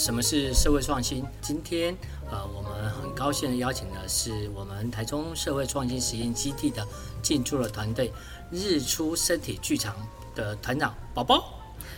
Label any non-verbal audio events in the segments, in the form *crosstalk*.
什么是社会创新？今天，呃，我们很高兴的邀请的是我们台中社会创新实验基地的进驻的团队——日出身体剧场的团长宝宝，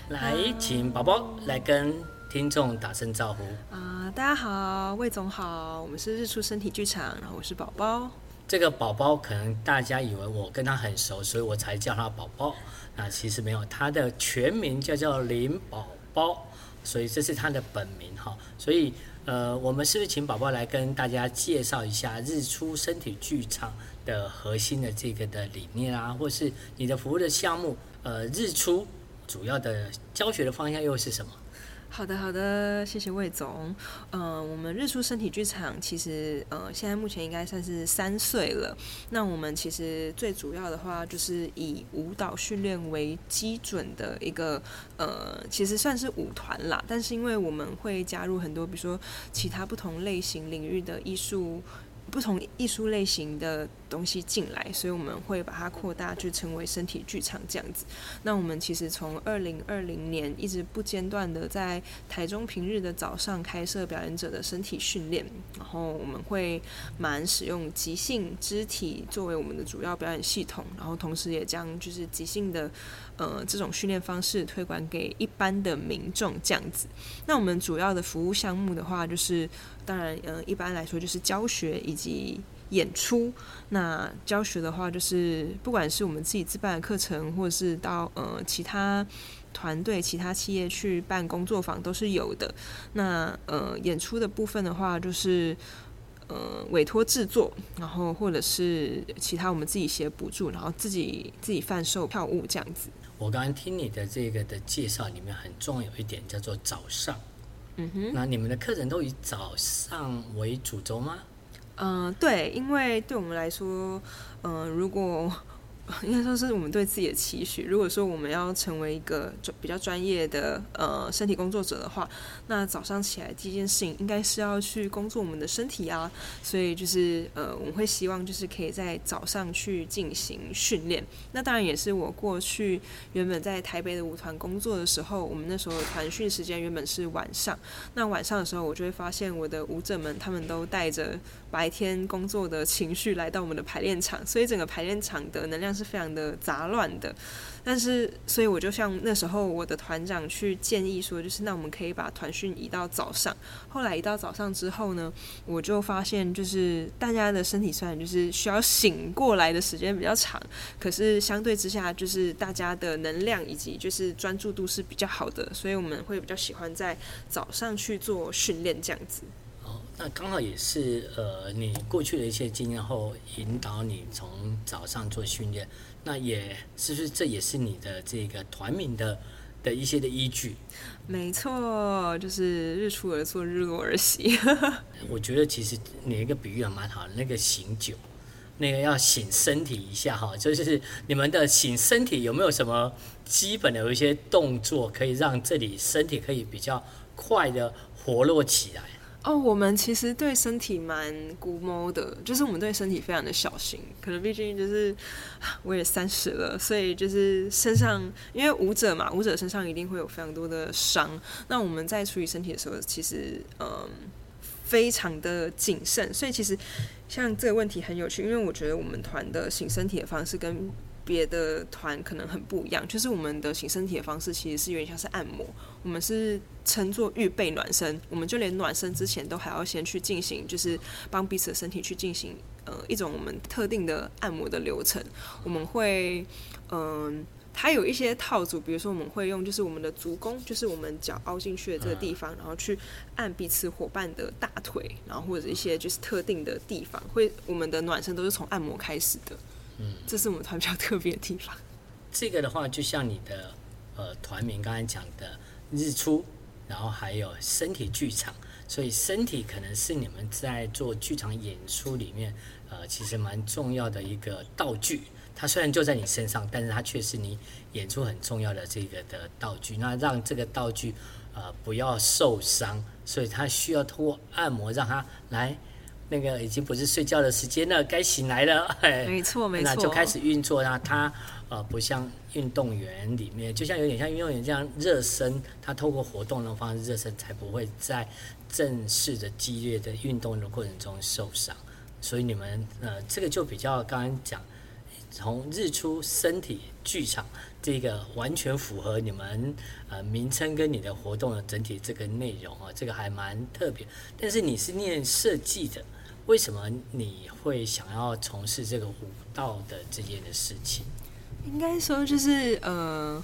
来，请宝宝来跟听众打声招呼。啊、呃，大家好，魏总好，我们是日出身体剧场，然后我是宝宝。这个宝宝可能大家以为我跟他很熟，所以我才叫他宝宝。那其实没有，他的全名叫叫林宝宝，所以这是他的本名哈。所以呃，我们是不是请宝宝来跟大家介绍一下日出身体剧场的核心的这个的理念啊，或是你的服务的项目？呃，日出主要的教学的方向又是什么？好的，好的，谢谢魏总。嗯、我们日出身体剧场其实呃，现在目前应该算是三岁了。那我们其实最主要的话，就是以舞蹈训练为基准的一个呃，其实算是舞团啦。但是因为我们会加入很多，比如说其他不同类型领域的艺术。不同艺术类型的东西进来，所以我们会把它扩大，就成为身体剧场这样子。那我们其实从二零二零年一直不间断的在台中平日的早上开设表演者的身体训练，然后我们会蛮使用即兴肢体作为我们的主要表演系统，然后同时也将就是即兴的呃这种训练方式推广给一般的民众这样子。那我们主要的服务项目的话，就是。当然，嗯，一般来说就是教学以及演出。那教学的话，就是不管是我们自己自办的课程，或者是到呃其他团队、其他企业去办工作坊，都是有的。那呃演出的部分的话，就是呃委托制作，然后或者是其他我们自己写补助，然后自己自己贩售票务这样子。我刚刚听你的这个的介绍里面，很重要一点叫做早上。嗯哼，那你们的课程都以早上为主轴吗？嗯、呃，对，因为对我们来说，嗯、呃，如果。*laughs* 应该说是我们对自己的期许。如果说我们要成为一个比较专业的呃身体工作者的话，那早上起来第一件事情应该是要去工作我们的身体啊。所以就是呃我们会希望就是可以在早上去进行训练。那当然也是我过去原本在台北的舞团工作的时候，我们那时候团训时间原本是晚上。那晚上的时候，我就会发现我的舞者们他们都带着白天工作的情绪来到我们的排练场，所以整个排练场的能量是非常的杂乱的。但是，所以我就像那时候我的团长去建议说，就是那我们可以把团训移到早上。后来移到早上之后呢，我就发现就是大家的身体虽然就是需要醒过来的时间比较长，可是相对之下就是大家的能量以及就是专注度是比较好的，所以我们会比较喜欢在早上去做训练这样子。那刚好也是呃，你过去的一些经验后引导你从早上做训练，那也是不是这也是你的这个团名的的一些的依据？没错，就是日出而作，日落而息。*laughs* 我觉得其实你一个比喻还蛮好的，那个醒酒，那个要醒身体一下哈，就是你们的醒身体有没有什么基本的有一些动作，可以让这里身体可以比较快的活络起来？哦，我们其实对身体蛮估摸的，就是我们对身体非常的小心。可能毕竟就是我也三十了，所以就是身上，因为舞者嘛，舞者身上一定会有非常多的伤。那我们在处理身体的时候，其实嗯非常的谨慎。所以其实像这个问题很有趣，因为我觉得我们团的醒身体的方式跟别的团可能很不一样，就是我们的醒身体的方式其实是有点像是按摩，我们是称作预备暖身，我们就连暖身之前都还要先去进行，就是帮彼此的身体去进行呃一种我们特定的按摩的流程。我们会嗯、它有一些套组，比如说我们会用就是我们的足弓，就是我们脚凹进去的这个地方，然后去按彼此伙伴的大腿，然后或者一些就是特定的地方，会我们的暖身都是从按摩开始的。嗯，这是我们团比较特别的地方。这个的话，就像你的呃团名刚才讲的日出，然后还有身体剧场，所以身体可能是你们在做剧场演出里面呃其实蛮重要的一个道具。它虽然就在你身上，但是它却是你演出很重要的这个的道具。那让这个道具呃不要受伤，所以它需要通过按摩让它来那个已经不是睡觉的时间了，该醒来了。*laughs* 没错，没错，那就开始运作。那它呃不像运动员里面，就像有点像运动员这样热身，他透过活动的方式热身，才不会在正式的激烈的运动的过程中受伤。所以你们呃这个就比较刚刚讲。从日出身体剧场这个完全符合你们呃名称跟你的活动的整体这个内容啊，这个还蛮特别。但是你是念设计的，为什么你会想要从事这个舞蹈的这件的事情？应该说就是呃，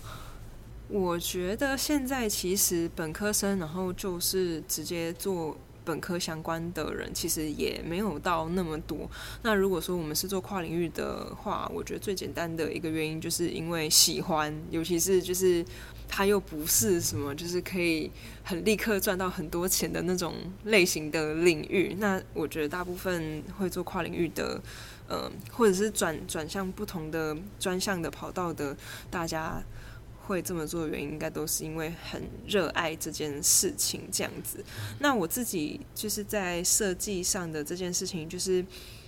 我觉得现在其实本科生，然后就是直接做。本科相关的人其实也没有到那么多。那如果说我们是做跨领域的话，我觉得最简单的一个原因就是因为喜欢，尤其是就是它又不是什么就是可以很立刻赚到很多钱的那种类型的领域。那我觉得大部分会做跨领域的，呃，或者是转转向不同的专项的跑道的大家。会这么做的原因，应该都是因为很热爱这件事情这样子。那我自己就是在设计上的这件事情，就是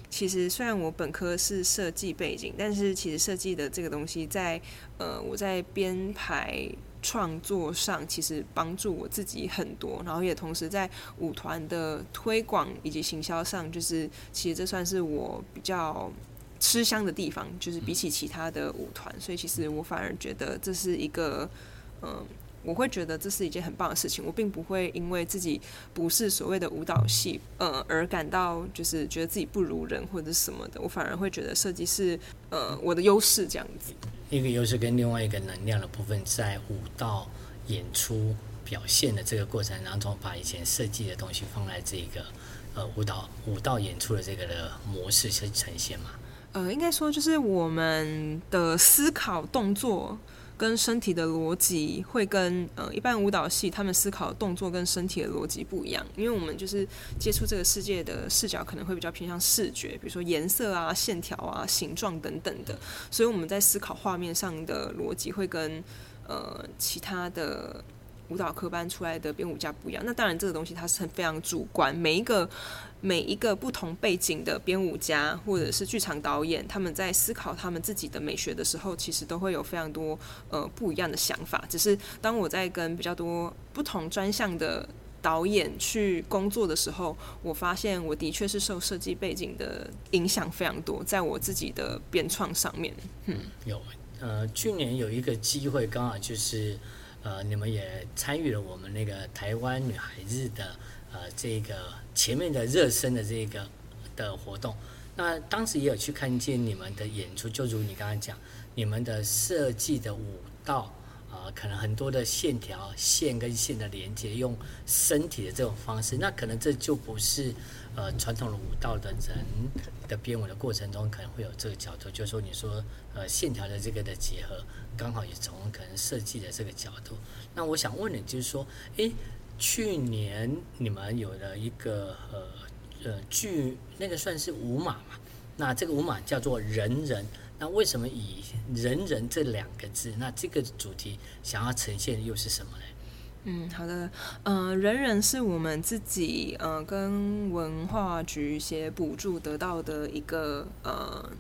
其实虽然我本科是设计背景，但是其实设计的这个东西在呃我在编排创作上，其实帮助我自己很多，然后也同时在舞团的推广以及行销上，就是其实这算是我比较。吃香的地方就是比起其他的舞团，所以其实我反而觉得这是一个，嗯，我会觉得这是一件很棒的事情。我并不会因为自己不是所谓的舞蹈系，呃，而感到就是觉得自己不如人或者什么的。我反而会觉得设计是，呃，我的优势这样子。一个优势跟另外一个能量的部分，在舞蹈演出表现的这个过程当中，把以前设计的东西放在这个呃舞蹈舞蹈演出的这个的模式去呈现嘛。呃，应该说就是我们的思考动作跟身体的逻辑会跟呃一般舞蹈系他们思考动作跟身体的逻辑不一样，因为我们就是接触这个世界的视角可能会比较偏向视觉，比如说颜色啊、线条啊、形状等等的，所以我们在思考画面上的逻辑会跟呃其他的舞蹈科班出来的编舞家不一样。那当然这个东西它是很非常主观，每一个。每一个不同背景的编舞家或者是剧场导演，他们在思考他们自己的美学的时候，其实都会有非常多呃不一样的想法。只是当我在跟比较多不同专项的导演去工作的时候，我发现我的确是受设计背景的影响非常多，在我自己的编创上面。嗯，有呃，去年有一个机会，刚好就是呃，你们也参与了我们那个台湾女孩日的。呃，这个前面的热身的这个的活动，那当时也有去看见你们的演出，就如你刚刚讲，你们的设计的舞蹈，啊、可能很多的线条、线跟线的连接，用身体的这种方式，那可能这就不是呃传统的舞蹈的人的编舞的过程中可能会有这个角度，就是说你说呃线条的这个的结合，刚好也从可能设计的这个角度，那我想问你，就是说，诶。去年你们有了一个呃呃剧，那个算是舞码嘛？那这个舞码叫做“人人”。那为什么以“人人”这两个字？那这个主题想要呈现又是什么呢？嗯，好的，呃，“人人”是我们自己呃跟文化局一些补助得到的一个呃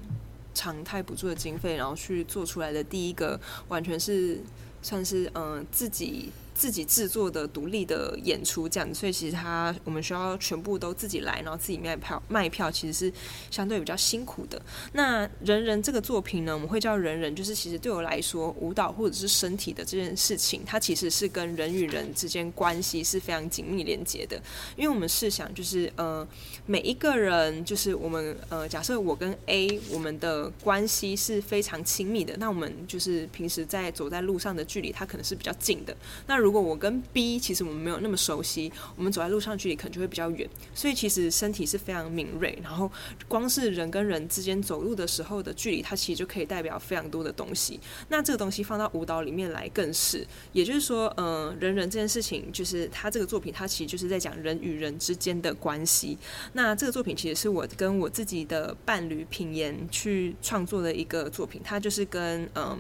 常态补助的经费，然后去做出来的第一个，完全是算是呃自己。自己制作的独立的演出这样，所以其实他我们需要全部都自己来，然后自己卖票卖票，其实是相对比较辛苦的。那人人这个作品呢，我们会叫人人，就是其实对我来说，舞蹈或者是身体的这件事情，它其实是跟人与人之间关系是非常紧密连接的。因为我们试想，就是呃每一个人，就是我们呃假设我跟 A 我们的关系是非常亲密的，那我们就是平时在走在路上的距离，它可能是比较近的。那如如果我跟 B 其实我们没有那么熟悉，我们走在路上距离可能就会比较远，所以其实身体是非常敏锐。然后光是人跟人之间走路的时候的距离，它其实就可以代表非常多的东西。那这个东西放到舞蹈里面来更是，也就是说，嗯、人人这件事情，就是他这个作品，它其实就是在讲人与人之间的关系。那这个作品其实是我跟我自己的伴侣品言去创作的一个作品，它就是跟嗯。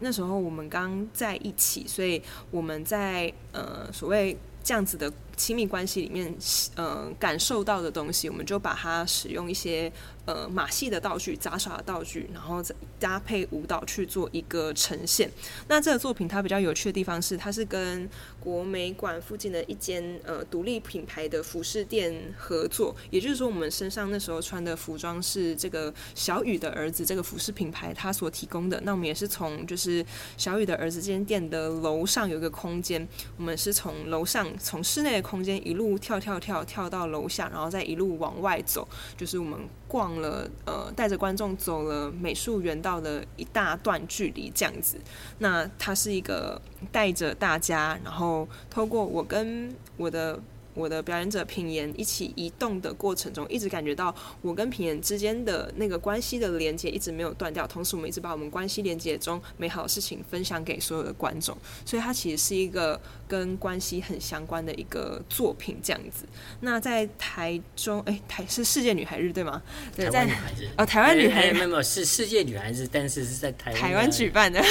那时候我们刚在一起，所以我们在呃所谓这样子的亲密关系里面，呃，感受到的东西，我们就把它使用一些。呃，马戏的道具、杂耍的道具，然后再搭配舞蹈去做一个呈现。那这个作品它比较有趣的地方是，它是跟国美馆附近的一间呃独立品牌的服饰店合作。也就是说，我们身上那时候穿的服装是这个小雨的儿子这个服饰品牌他所提供的。那我们也是从就是小雨的儿子这间店的楼上有一个空间，我们是从楼上从室内的空间一路跳跳跳跳到楼下，然后再一路往外走，就是我们逛。了，呃，带着观众走了美术园道的一大段距离，这样子。那它是一个带着大家，然后透过我跟我的。我的表演者品言一起移动的过程中，一直感觉到我跟品言之间的那个关系的连接一直没有断掉。同时，我们一直把我们关系连接中美好的事情分享给所有的观众。所以，它其实是一个跟关系很相关的一个作品，这样子。那在台中，哎，台是世界女孩日对吗？对，在台湾女孩日哦，台湾女孩日没有没有是世界女孩日，但是是在台台湾举办的。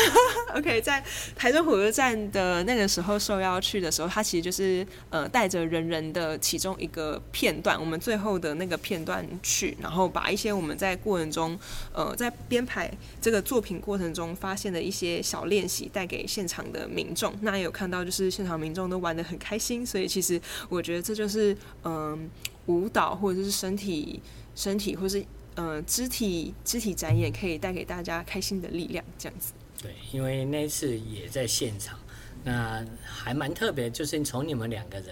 OK，在台中火车站的那个时候受邀去的时候，他其实就是呃带着人人。的其中一个片段，我们最后的那个片段去，然后把一些我们在过程中，呃，在编排这个作品过程中发现的一些小练习带给现场的民众。那有看到，就是现场民众都玩得很开心，所以其实我觉得这就是嗯、舞蹈或者是身体、身体或是呃肢体、肢体展演可以带给大家开心的力量，这样子。对，因为那次也在现场，那还蛮特别，就是从你们两个人。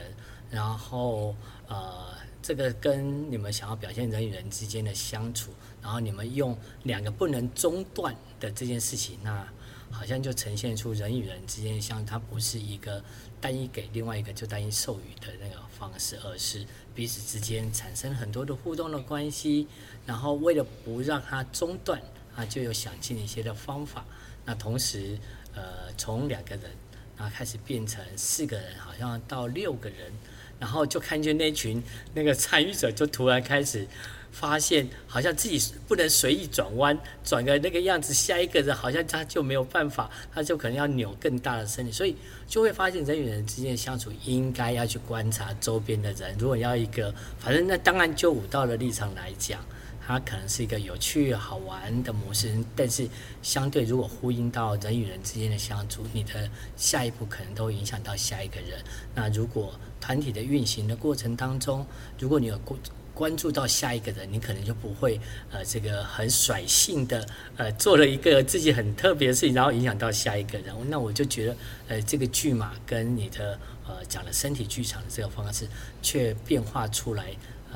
然后，呃，这个跟你们想要表现人与人之间的相处，然后你们用两个不能中断的这件事情，那好像就呈现出人与人之间相，它不是一个单一给另外一个就单一授予的那个方式，而是彼此之间产生很多的互动的关系。然后为了不让它中断，啊，就有想尽一些的方法。那同时，呃，从两个人，然后开始变成四个人，好像到六个人。然后就看见那群那个参与者，就突然开始发现，好像自己不能随意转弯，转个那个样子，下一个人好像他就没有办法，他就可能要扭更大的身体，所以就会发现人与人之间相处应该要去观察周边的人。如果要一个，反正那当然就武道的立场来讲。它可能是一个有趣好玩的模式，但是相对如果呼应到人与人之间的相处，你的下一步可能都会影响到下一个人。那如果团体的运行的过程当中，如果你有关关注到下一个人，你可能就不会呃这个很率性的呃做了一个自己很特别的事情，然后影响到下一个人。那我就觉得呃这个剧码跟你的呃讲的身体剧场的这个方式，却变化出来。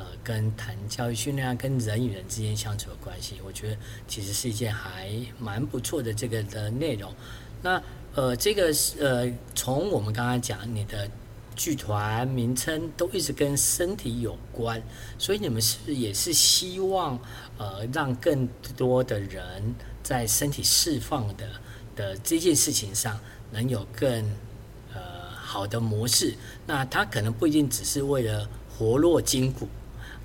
呃，跟谈教育训练啊，跟人与人之间相处的关系，我觉得其实是一件还蛮不错的这个的内容。那呃，这个是呃，从我们刚刚讲你的剧团名称都一直跟身体有关，所以你们是不是也是希望呃，让更多的人在身体释放的的这件事情上能有更呃好的模式？那它可能不一定只是为了活络筋骨。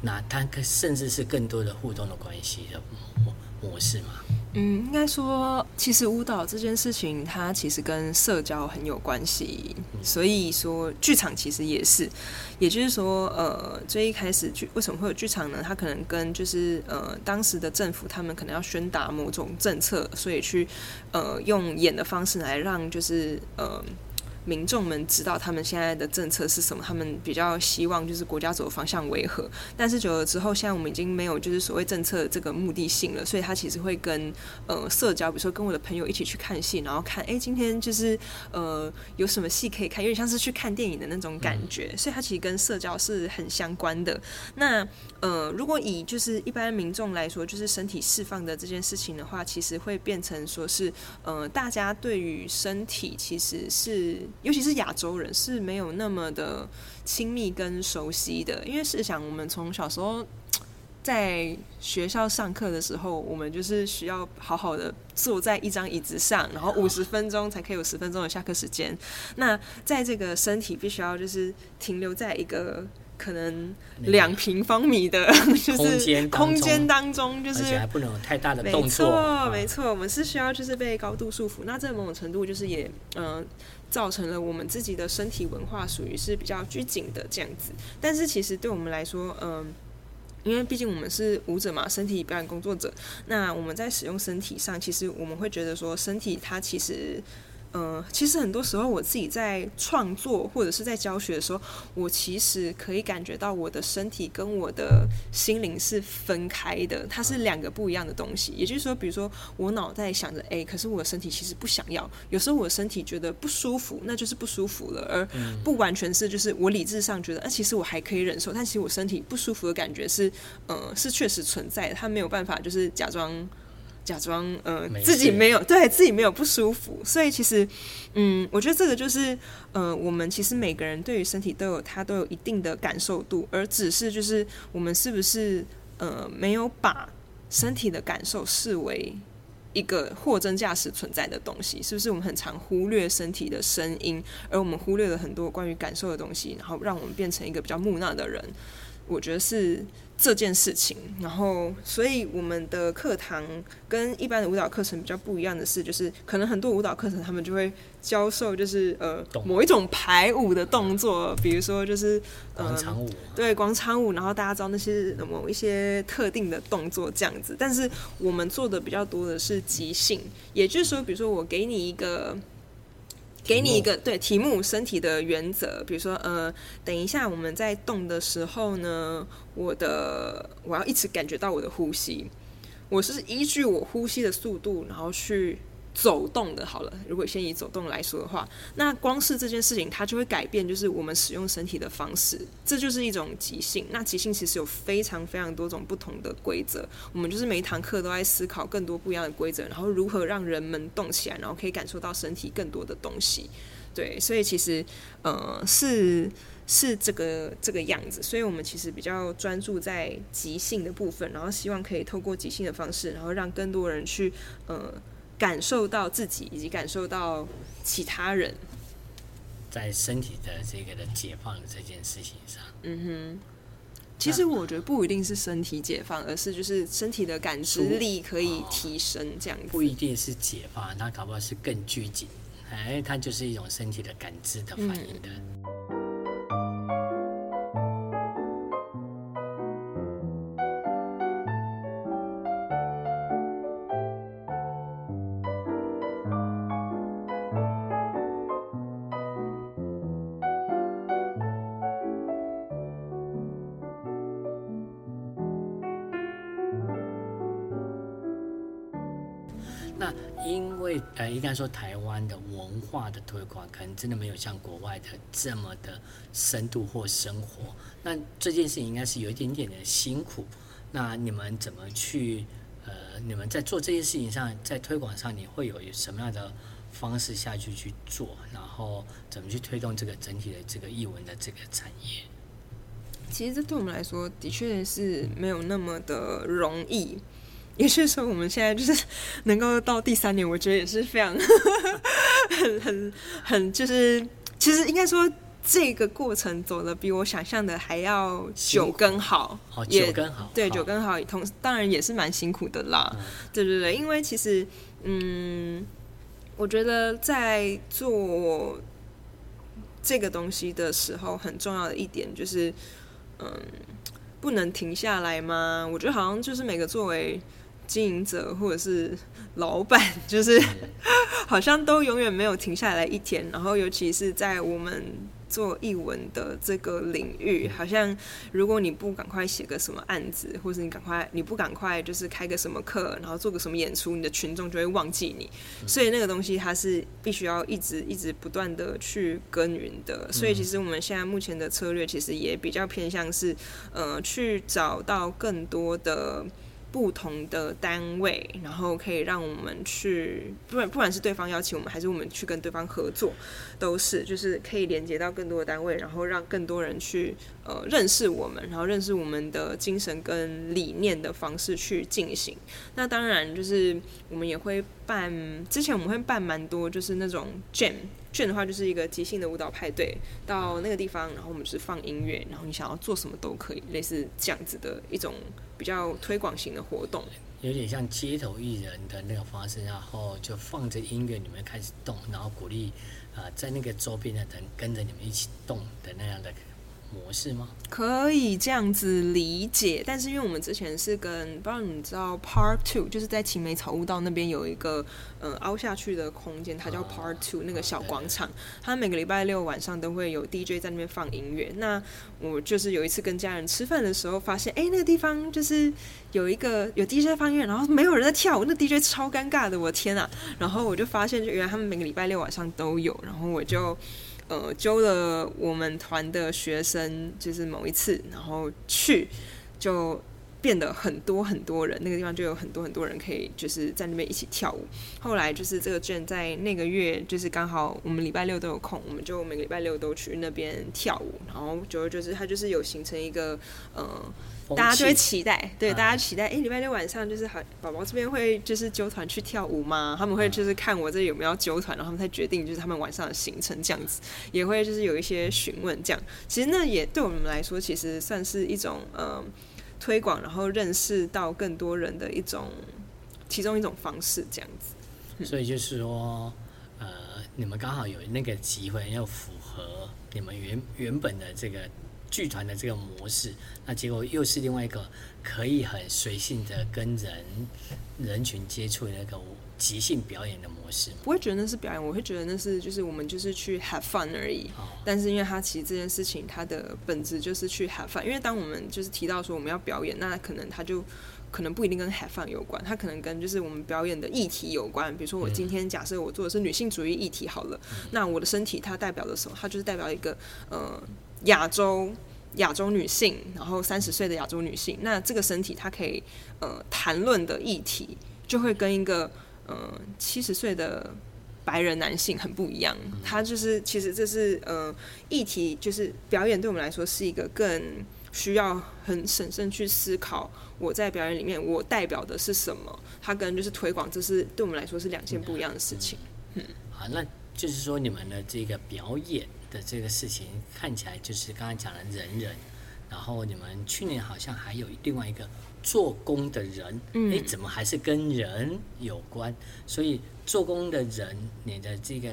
那它甚至是更多的互动的关系的模模式嘛？嗯，应该说，其实舞蹈这件事情，它其实跟社交很有关系。所以说，剧场其实也是。也就是说，呃，最一开始剧为什么会有剧场呢？它可能跟就是呃，当时的政府他们可能要宣达某种政策，所以去呃用演的方式来让就是呃。民众们知道他们现在的政策是什么，他们比较希望就是国家走的方向为何。但是久了之后，现在我们已经没有就是所谓政策这个目的性了，所以他其实会跟呃社交，比如说跟我的朋友一起去看戏，然后看哎今天就是呃有什么戏可以看，有点像是去看电影的那种感觉。所以它其实跟社交是很相关的。那呃如果以就是一般民众来说，就是身体释放的这件事情的话，其实会变成说是呃大家对于身体其实是。尤其是亚洲人是没有那么的亲密跟熟悉的，因为试想我们从小时候在学校上课的时候，我们就是需要好好的坐在一张椅子上，然后五十分钟才可以有十分钟的下课时间。那在这个身体必须要就是停留在一个可能两平方米的，*laughs* 就是空间当中，就是还不能有太大的动作。没错，没错，我们是需要就是被高度束缚。那这某种程度就是也嗯、呃，造成了我们自己的身体文化属于是比较拘谨的这样子。但是其实对我们来说，嗯、呃，因为毕竟我们是舞者嘛，身体表演工作者，那我们在使用身体上，其实我们会觉得说，身体它其实。嗯，其实很多时候我自己在创作或者是在教学的时候，我其实可以感觉到我的身体跟我的心灵是分开的，它是两个不一样的东西。也就是说，比如说我脑袋想着 A，可是我的身体其实不想要。有时候我的身体觉得不舒服，那就是不舒服了，而不完全是就是我理智上觉得，啊，其实我还可以忍受，但其实我身体不舒服的感觉是，呃，是确实存在的，它没有办法就是假装。假装呃自己没有对自己没有不舒服，所以其实嗯，我觉得这个就是呃，我们其实每个人对于身体都有他都有一定的感受度，而只是就是我们是不是呃没有把身体的感受视为一个货真价实存在的东西，是不是我们很常忽略身体的声音，而我们忽略了很多关于感受的东西，然后让我们变成一个比较木讷的人。我觉得是这件事情，然后，所以我们的课堂跟一般的舞蹈课程比较不一样的是，就是可能很多舞蹈课程他们就会教授，就是呃某一种排舞的动作，比如说就是广场舞，对广场舞，然后大家知道那些某一些特定的动作这样子，但是我们做的比较多的是即兴，也就是说，比如说我给你一个。给你一个对题目，身体的原则，比如说，呃，等一下我们在动的时候呢，我的我要一直感觉到我的呼吸，我是依据我呼吸的速度，然后去。走动的，好了。如果先以走动来说的话，那光是这件事情，它就会改变，就是我们使用身体的方式。这就是一种即兴。那即兴其实有非常非常多种不同的规则。我们就是每一堂课都在思考更多不一样的规则，然后如何让人们动起来，然后可以感受到身体更多的东西。对，所以其实，呃，是是这个这个样子。所以我们其实比较专注在即兴的部分，然后希望可以透过即兴的方式，然后让更多人去，呃。感受到自己，以及感受到其他人，在身体的这个的解放这件事情上，嗯哼，其实我觉得不一定是身体解放，而是就是身体的感知力可以提升，这样子，不一定是解放，它搞不好是更拘谨，哎，它就是一种身体的感知的反应的。嗯说台湾的文化的推广，可能真的没有像国外的这么的深度或生活。那这件事情应该是有一点点的辛苦。那你们怎么去呃，你们在做这件事情上，在推广上，你会有什么样的方式下去去做？然后怎么去推动这个整体的这个译文的这个产业？其实这对我们来说，的确是没有那么的容易。也就是说，我们现在就是能够到第三年，我觉得也是非常 *laughs* 很很很，就是其实应该说这个过程走的比我想象的还要久更好，好久更好，对，久更好，同当然也是蛮辛苦的啦，嗯、对对对，因为其实嗯，我觉得在做这个东西的时候，很重要的一点就是嗯，不能停下来吗？我觉得好像就是每个作为。经营者或者是老板，*laughs* 就是好像都永远没有停下来一天。然后，尤其是在我们做译文的这个领域，好像如果你不赶快写个什么案子，或者你赶快你不赶快就是开个什么课，然后做个什么演出，你的群众就会忘记你。所以那个东西它是必须要一直一直不断的去耕耘的。所以其实我们现在目前的策略其实也比较偏向是，呃，去找到更多的。不同的单位，然后可以让我们去，不管不管是对方邀请我们，还是我们去跟对方合作，都是就是可以连接到更多的单位，然后让更多人去呃认识我们，然后认识我们的精神跟理念的方式去进行。那当然就是我们也会办，之前我们会办蛮多，就是那种 jam jam 的话，就是一个即兴的舞蹈派对，到那个地方，然后我们是放音乐，然后你想要做什么都可以，类似这样子的一种比较推广型的活动，有点像街头艺人的那个方式，然后就放着音乐，你们开始动，然后鼓励啊、在那个周边的人跟着你们一起动的那样的。模式吗？可以这样子理解，但是因为我们之前是跟不知道你知道 Part Two，就是在青梅草悟道那边有一个呃凹下去的空间，它叫 Part Two，哦，那个小广场，它每个礼拜六晚上都会有 DJ 在那边放音乐。那我就是有一次跟家人吃饭的时候，发现哎，那个地方就是有一个有 DJ 放音乐，然后没有人在跳舞，那 DJ 超尴尬的，我的天啊！然后我就发现，就原来他们每个礼拜六晚上都有，然后我就。呃，揪了我们团的学生，就是某一次，然后去就变得很多很多人，那个地方就有很多很多人可以就是在那边一起跳舞。后来就是这个卷在那个月，就是刚好我们礼拜六都有空，我们就每个礼拜六都去那边跳舞。然后就就是它就是有形成一个呃。大家就会期待，对，大家期待，哎、欸，礼拜六晚上就是好，宝宝这边会就是揪团去跳舞吗？他们会就是看我这里有没有揪团，然后他们才决定就是他们晚上的行程这样子，也会就是有一些询问这样。其实那也对我们来说，其实算是一种呃推广，然后认识到更多人的一种其中一种方式这样子。所以就是说，呃，你们刚好有那个机会，又符合你们原原本的这个。剧团的这个模式，那结果又是另外一个可以很随性的跟人人群接触的那个即兴表演的模式。不会觉得那是表演，我会觉得那是就是我们就是去 have fun 而已。哦、但是因为它其实这件事情它的本质就是去 have fun。因为当我们就是提到说我们要表演，那可能它就可能不一定跟 have fun 有关，它可能跟就是我们表演的议题有关。比如说我今天假设我做的是女性主义议题好了，嗯、那我的身体它代表的什么？它就是代表一个呃。亚洲亚洲女性，然后三十岁的亚洲女性，那这个身体它可以呃谈论的议题，就会跟一个呃七十岁的白人男性很不一样。他就是其实这是呃议题，就是表演对我们来说是一个更需要很审慎去思考，我在表演里面我代表的是什么，它跟就是推广，这是对我们来说是两件不一样的事情。嗯，好，那就是说你们的这个表演。的这个事情看起来就是刚刚讲的人人，然后你们去年好像还有另外一个做工的人，嗯，哎，怎么还是跟人有关？所以做工的人，你的这个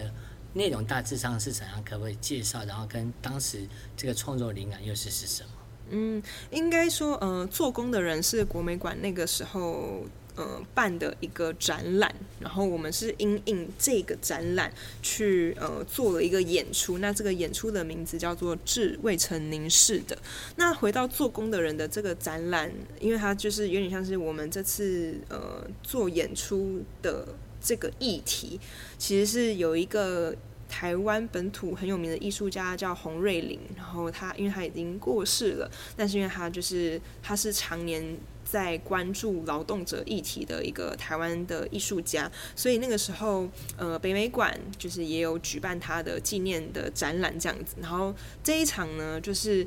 内容大致上是怎样？可不可以介绍？然后跟当时这个创作灵感又是是什么？嗯，应该说，呃，做工的人是国美馆那个时候。呃，办的一个展览，然后我们是因应这个展览去呃做了一个演出。那这个演出的名字叫做《致未曾凝视的》。那回到做工的人的这个展览，因为它就是有点像是我们这次呃做演出的这个议题，其实是有一个台湾本土很有名的艺术家叫洪瑞麟，然后他因为他已经过世了，但是因为他就是他是常年。在关注劳动者议题的一个台湾的艺术家，所以那个时候，呃，北美馆就是也有举办他的纪念的展览这样子。然后这一场呢，就是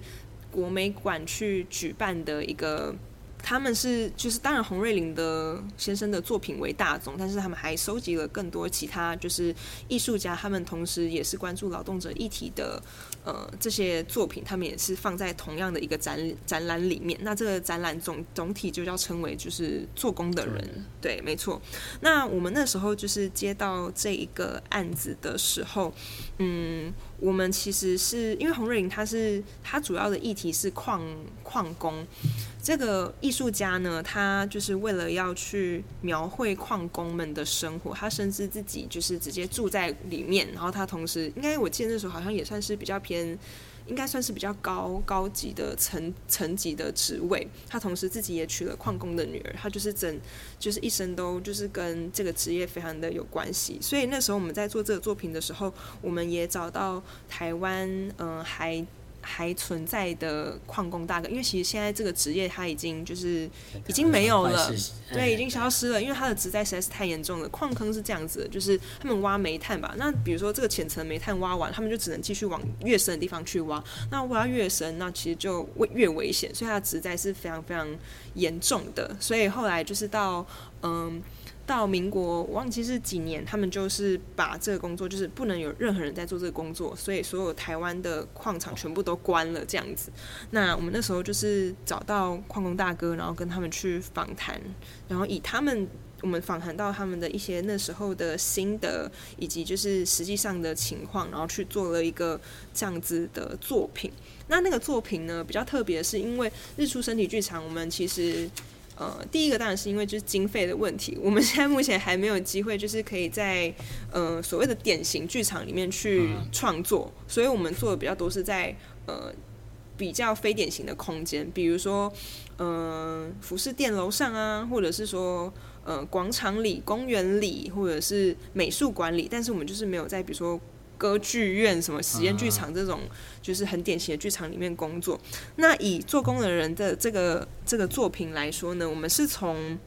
国美馆去举办的一个。他们是就是当然洪瑞麟的先生的作品为大宗，但是他们还收集了更多其他就是艺术家，他们同时也是关注劳动者议题的呃这些作品，他们也是放在同样的一个展展览里面。那这个展览总总体就叫称为就是做工的人，对，没错。那我们那时候就是接到这一个案子的时候，嗯。我们其实是因为洪瑞麟，他是他主要的议题是矿矿工。这个艺术家呢，他就是为了要去描绘矿工们的生活，他甚至自己就是直接住在里面。然后他同时，应该我记得那时候好像也算是比较偏。应该算是比较高高级的层层级的职位，他同时自己也娶了矿工的女儿，他就是整就是一生都就是跟这个职业非常的有关系。所以那时候我们在做这个作品的时候，我们也找到台湾嗯、还。还存在的矿工大哥，因为其实现在这个职业他已经就是已经没有了，对，已经消失了，因为他的职灾实在是太严重了。矿坑是这样子的，就是他们挖煤炭吧，那比如说这个浅层煤炭挖完，他们就只能继续往越深的地方去挖，那挖越深，那其实就越危险，所以他的职灾是非常非常严重的。所以后来就是到嗯。到民国我忘记是几年，他们就是把这个工作就是不能有任何人在做这个工作，所以所有台湾的矿场全部都关了这样子。那我们那时候就是找到矿工大哥，然后跟他们去访谈，然后以他们。我们访谈到他们的一些那时候的心得，以及就是实际上的情况，然后去做了一个这样子的作品。那那个作品呢，比较特别是，因为日出身体剧场，我们其实呃，第一个当然是因为就是经费的问题，我们现在目前还没有机会，就是可以在呃所谓的典型剧场里面去创作，所以我们做的比较多是在呃比较非典型的空间，比如说呃服饰店楼上啊，或者是说。呃，广场里、公园里，或者是美术馆里，但是我们就是没有在比如说歌剧院、什么实验剧场这种，就是很典型的剧场里面工作。那以做工的人的这个这个作品来说呢，我们是从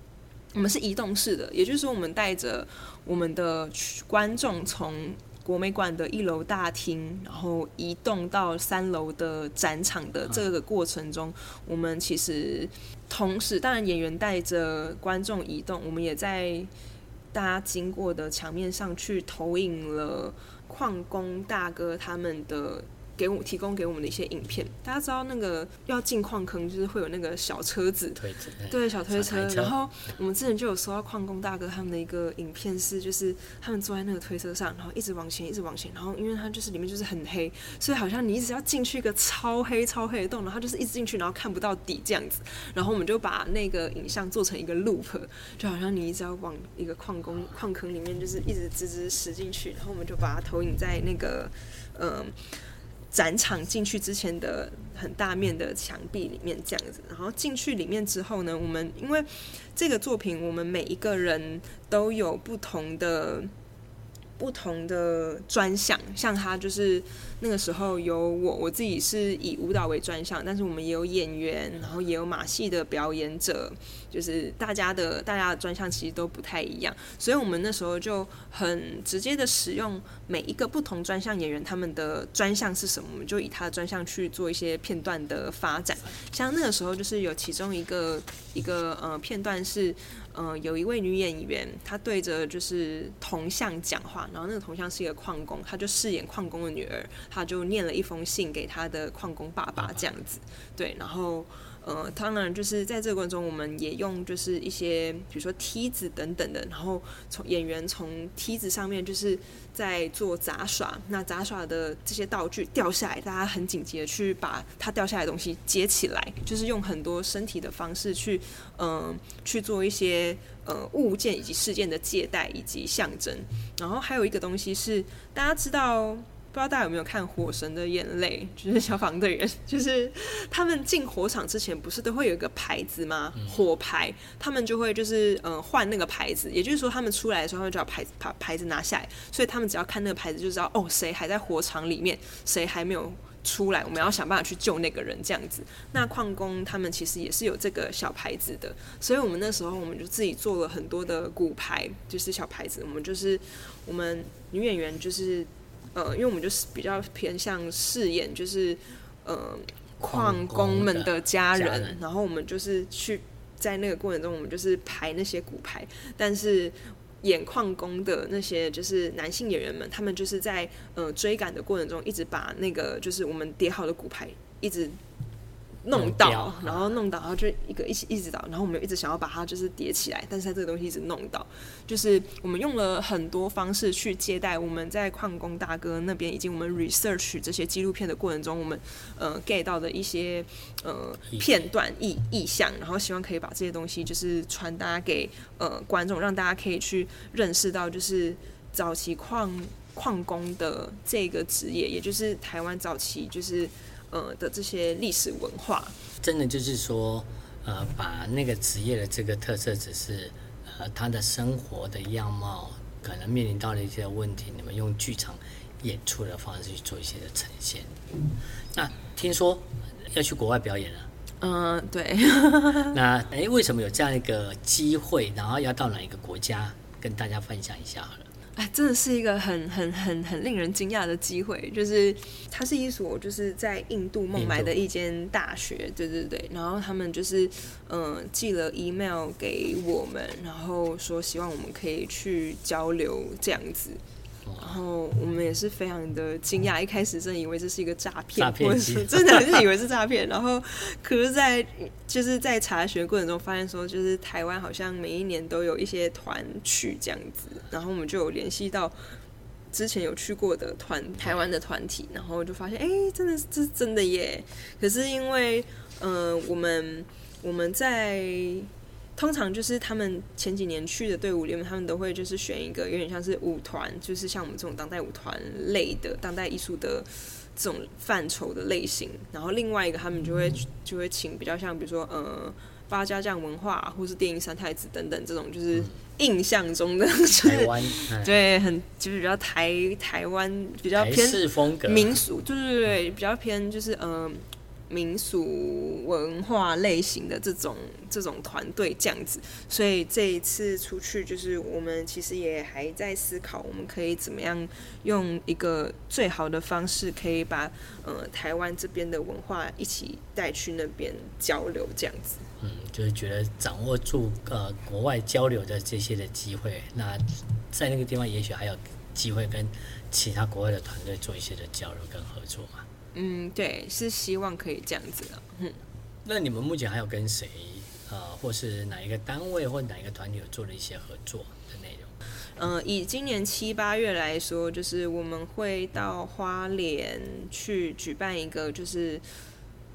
我们是移动式的，也就是说，我们带着我们的观众从。国美馆的一楼大厅，然后移动到三楼的展场的这个过程中，我们其实同时，当然演员带着观众移动，我们也在大家经过的墙面上去投影了矿工大哥他们的。给我提供给我们的一些影片，大家知道那个要进矿坑，就是会有那个小车子，推车对，小推车。车然后我们之前就有收到矿工大哥他们的一个影片，是就是他们坐在那个推车上，然后一直往前，一直往前，然后因为它就是里面就是很黑，所以好像你一直要进去一个超黑超黑的洞，然后就是一直进去，然后看不到底这样子。然后我们就把那个影像做成一个 loop，就好像你一直要往一个矿工矿坑里面，就是一直直直驶进去，然后我们就把它投影在那个嗯。展场进去之前的很大面的墙壁里面这样子，然后进去里面之后呢，我们因为这个作品，我们每一个人都有不同的。不同的专项，像他就是那个时候有我，我自己是以舞蹈为专项，但是我们也有演员，然后也有马戏的表演者，就是大家的大家的专项其实都不太一样，所以我们那时候就很直接的使用每一个不同专项演员他们的专项是什么，我们就以他的专项去做一些片段的发展，像那个时候就是有其中一个一个呃片段是。嗯、呃，有一位女演员，她对着就是铜像讲话，然后那个铜像是一个矿工，她就饰演矿工的女儿，她就念了一封信给她的矿工爸爸这样子，对，然后。呃，当然就是在这个过程中，我们也用就是一些比如说梯子等等的，然后从演员从梯子上面就是在做杂耍，那杂耍的这些道具掉下来，大家很紧急的去把它掉下来的东西接起来，就是用很多身体的方式去嗯、去做一些呃物件以及事件的借代以及象征，然后还有一个东西是大家知道。不知道大家有没有看《火神的眼泪》？就是消防队员，就是他们进火场之前，不是都会有一个牌子吗？火牌，他们就会就是嗯换那个牌子，也就是说，他们出来的时候，他们就要牌把牌子拿下来，所以他们只要看那个牌子，就知道哦，谁还在火场里面，谁还没有出来，我们要想办法去救那个人，这样子。那矿工他们其实也是有这个小牌子的，所以我们那时候我们就自己做了很多的骨牌，就是小牌子，我们就是我们女演员就是。呃，因为我们就是比较偏向饰演，就是呃矿工们的家人，家人，然后我们就是去在那个过程中，我们就是排那些骨牌，但是演矿工的那些就是男性演员们，他们就是在呃追赶的过程中，一直把那个就是我们叠好的骨牌一直。弄倒，然后弄倒，然后就一个一起一直倒，然后我们一直想要把它就是叠起来，但是它这个东西一直弄倒，就是我们用了很多方式去接待我们在矿工大哥那边，以及我们 research 这些纪录片的过程中，我们呃 get 到的一些呃片段意意象，然后希望可以把这些东西就是传达给呃观众，让大家可以去认识到就是早期矿矿工的这个职业，也就是台湾早期就是。呃的这些历史文化，真的就是说，呃，把那个职业的这个特色，只是呃他的生活的样貌可能面临到了一些问题，你们用剧场演出的方式去做一些的呈现。那听说要去国外表演了？嗯、呃，对。*laughs* 那哎，为什么有这样一个机会？然后要到哪一个国家跟大家分享一下好了？哎，真的是一个很很很很令人惊讶的机会，就是它是一所就是在印度孟买的一间大学，对对对，然后他们就是嗯、呃、寄了 email 给我们，然后说希望我们可以去交流这样子。然后我们也是非常的惊讶，一开始真的以为这是一个诈骗，真的是以为是诈骗。然后，可是，在就是在查询过程中发现说，就是台湾好像每一年都有一些团去这样子，然后我们就有联系到之前有去过的团台湾的团体，然后就发现，哎，真的是这是真的耶。可是因为，嗯、呃，我们我们在。通常就是他们前几年去的队伍里面，他们都会就是选一个有点像是舞团，就是像我们这种当代舞团类的当代艺术的这种范畴的类型。然后另外一个他们就会就会请比较像比如说呃八家将文化或是电影三太子等等这种，就是印象中的、就是、台湾对很就是比较台台湾比较偏民俗，对对对，比较偏就是呃。民俗文化类型的这种这种团队这样子，所以这一次出去，就是我们其实也还在思考，我们可以怎么样用一个最好的方式，可以把呃台湾这边的文化一起带去那边交流这样子。嗯，就是觉得掌握住呃国外交流的这些的机会，那在那个地方也许还有机会跟其他国外的团队做一些的交流跟合作嘛。嗯，对，是希望可以这样子的。嗯，那你们目前还有跟谁，呃，或是哪一个单位或哪一个团体有做了一些合作的内容？嗯、呃，以今年七八月来说，就是我们会到花莲去举办一个，就是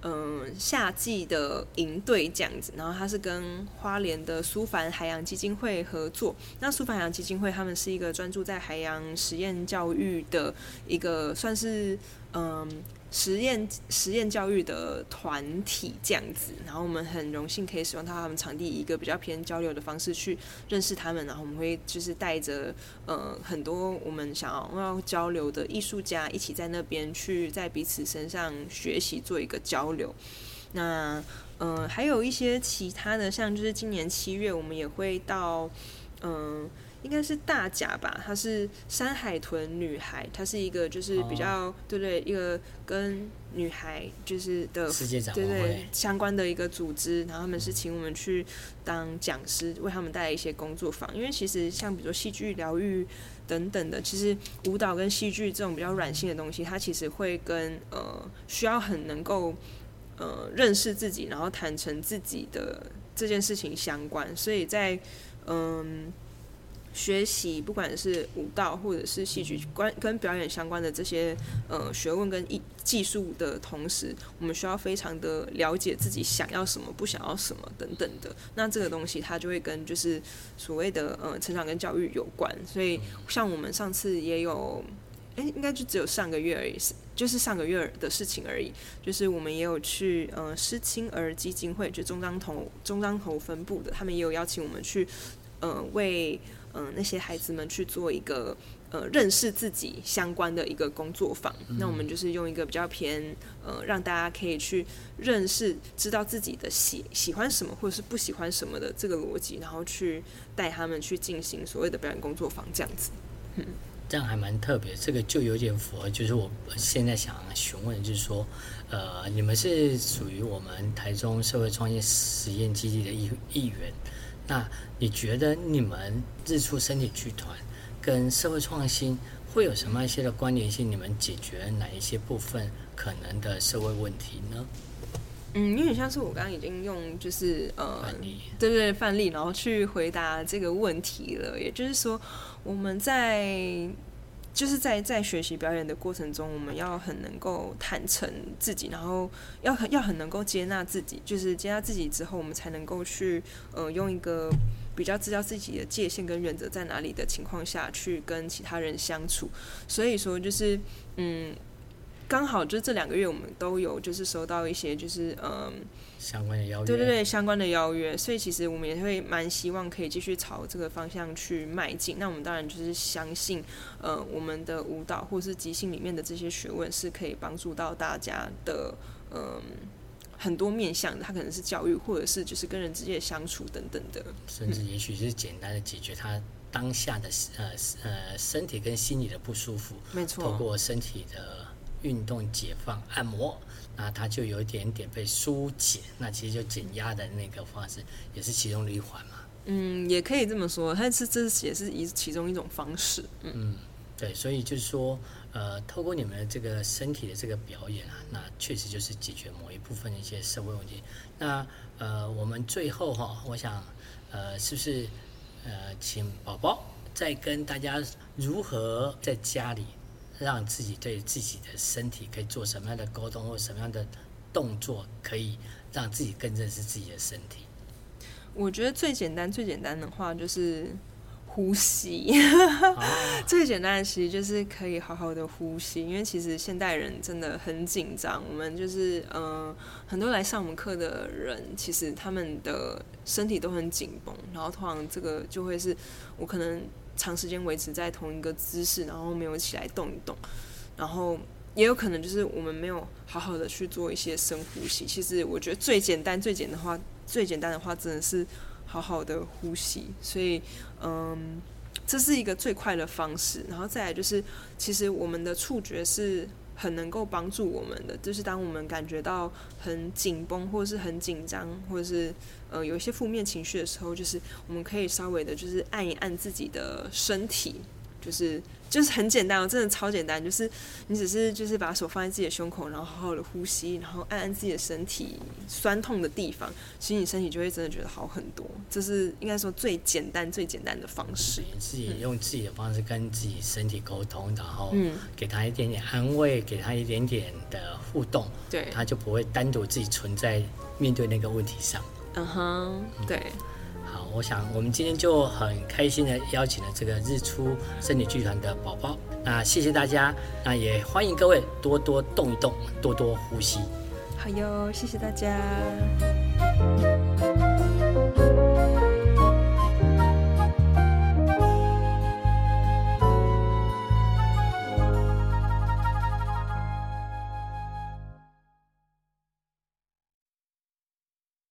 嗯、呃、夏季的营队这样子。然后它是跟花莲的苏凡海洋基金会合作。那苏凡海洋基金会他们是一个专注在海洋实验教育的一个，算是嗯。实验实验教育的团体这样子，然后我们很荣幸可以使用到他们场地，一个比较偏交流的方式去认识他们，然后我们会就是带着呃很多我们想要要交流的艺术家一起在那边去在彼此身上学习做一个交流。那嗯、还有一些其他的，像就是今年七月我们也会到嗯。应该是大甲吧，她是山海豚女孩，她是一个就是比较、哦、对对，一个跟女孩就是的世界展对对相关的一个组织，然后他们是请我们去当讲师，为他们带来一些工作坊。因为其实像比如说戏剧疗愈等等的，其实舞蹈跟戏剧这种比较软性的东西，它其实会跟呃需要很能够呃认识自己，然后坦诚自己的这件事情相关，所以在嗯。学习不管是舞蹈或者是戏剧关跟表演相关的这些呃学问跟艺技术的同时，我们需要非常的了解自己想要什么，不想要什么等等的。那这个东西它就会跟就是所谓的呃成长跟教育有关。所以像我们上次也有，诶，应该就只有上个月而已，就是上个月的事情而已。就是我们也有去呃失亲儿基金会，就中彰投中彰投分部的，他们也有邀请我们去呃为。嗯，那些孩子们去做一个呃认识自己相关的一个工作坊，嗯，那我们就是用一个比较偏呃让大家可以去认识、知道自己的喜喜欢什么或者是不喜欢什么的这个逻辑，然后去带他们去进行所谓的表演工作坊这样子。嗯，这样还蛮特别，这个就有点符合，就是我现在想询问就是说，呃，你们是属于我们台中社会创业实验基地的一一员。那你觉得你们日出身体剧团跟社会创新会有什么一些的关联性？你们解决哪一些部分可能的社会问题呢？嗯，有点像是我刚刚已经用就是呃，对对范例，然后去回答这个问题了。也就是说，我们在。就是在在学习表演的过程中，我们要很能够坦诚自己，然后要很要很能够接纳自己。就是接纳自己之后，我们才能够去呃用一个比较知道自己的界限跟原则在哪里的情况下去跟其他人相处。所以说，就是嗯。刚好就这两个月，我们都有就是收到一些就是嗯相关的邀约，对对对，相关的邀约，所以其实我们也会蛮希望可以继续朝这个方向去迈进。那我们当然就是相信，呃，我们的舞蹈或是即兴里面的这些学问是可以帮助到大家的，嗯，很多面向的。它可能是教育，或者是就是跟人之间的相处等等的，甚至也许是简单的解决他当下的呃呃身体跟心理的不舒服，没错，透过身体的运动解放按摩，那它就有一点点被疏解，那其实就减压的那个方式也是其中的一环嘛。嗯，也可以这么说，但是这也是一其中一种方式。嗯。嗯对，所以就是说，呃，透过你们的这个身体的这个表演啊，那确实就是解决某一部分的一些社会问题。那呃，我们最后哈、哦，我想，呃，是不是呃，请宝宝再跟大家如何在家里让自己对自己的身体可以做什么样的沟通，或什么样的动作，可以让自己更认识自己的身体？我觉得最简单、最简单的话就是。呼吸，最简单的其实 *laughs* 就是可以好好的呼吸，因为其实现代人真的很紧张。我们就是，嗯、呃，很多来上我们课的人，其实他们的身体都很紧绷，然后通常这个就会是我可能长时间维持在同一个姿势，然后没有起来动一动，然后也有可能就是我们没有好好的去做一些深呼吸。其实我觉得最简单、最简单的话，最简单的话真的是。好好的呼吸，所以，嗯，这是一个最快的方式。然后再来就是，其实我们的触觉是很能够帮助我们的。就是当我们感觉到很紧绷，或是很紧张，或者是呃有一些负面情绪的时候，就是我们可以稍微的，就是按一按自己的身体，就是。就是很简单哦，真的超简单。就是你只是就是把手放在自己的胸口，然后好好的呼吸，然后按按自己的身体酸痛的地方，其实你身体就会真的觉得好很多。这是应该说最简单最简单的方式。自己用自己的方式跟自己身体沟通，然后给他一点点安慰，给他一点点的互动，对，他就不会单独自己存在面对那个问题上。嗯哼，对。好，我想我们今天就很开心的邀请了这个日出森女剧团的宝宝，那谢谢大家，那也欢迎各位多多动一动，多多呼吸。好哟，谢谢大家。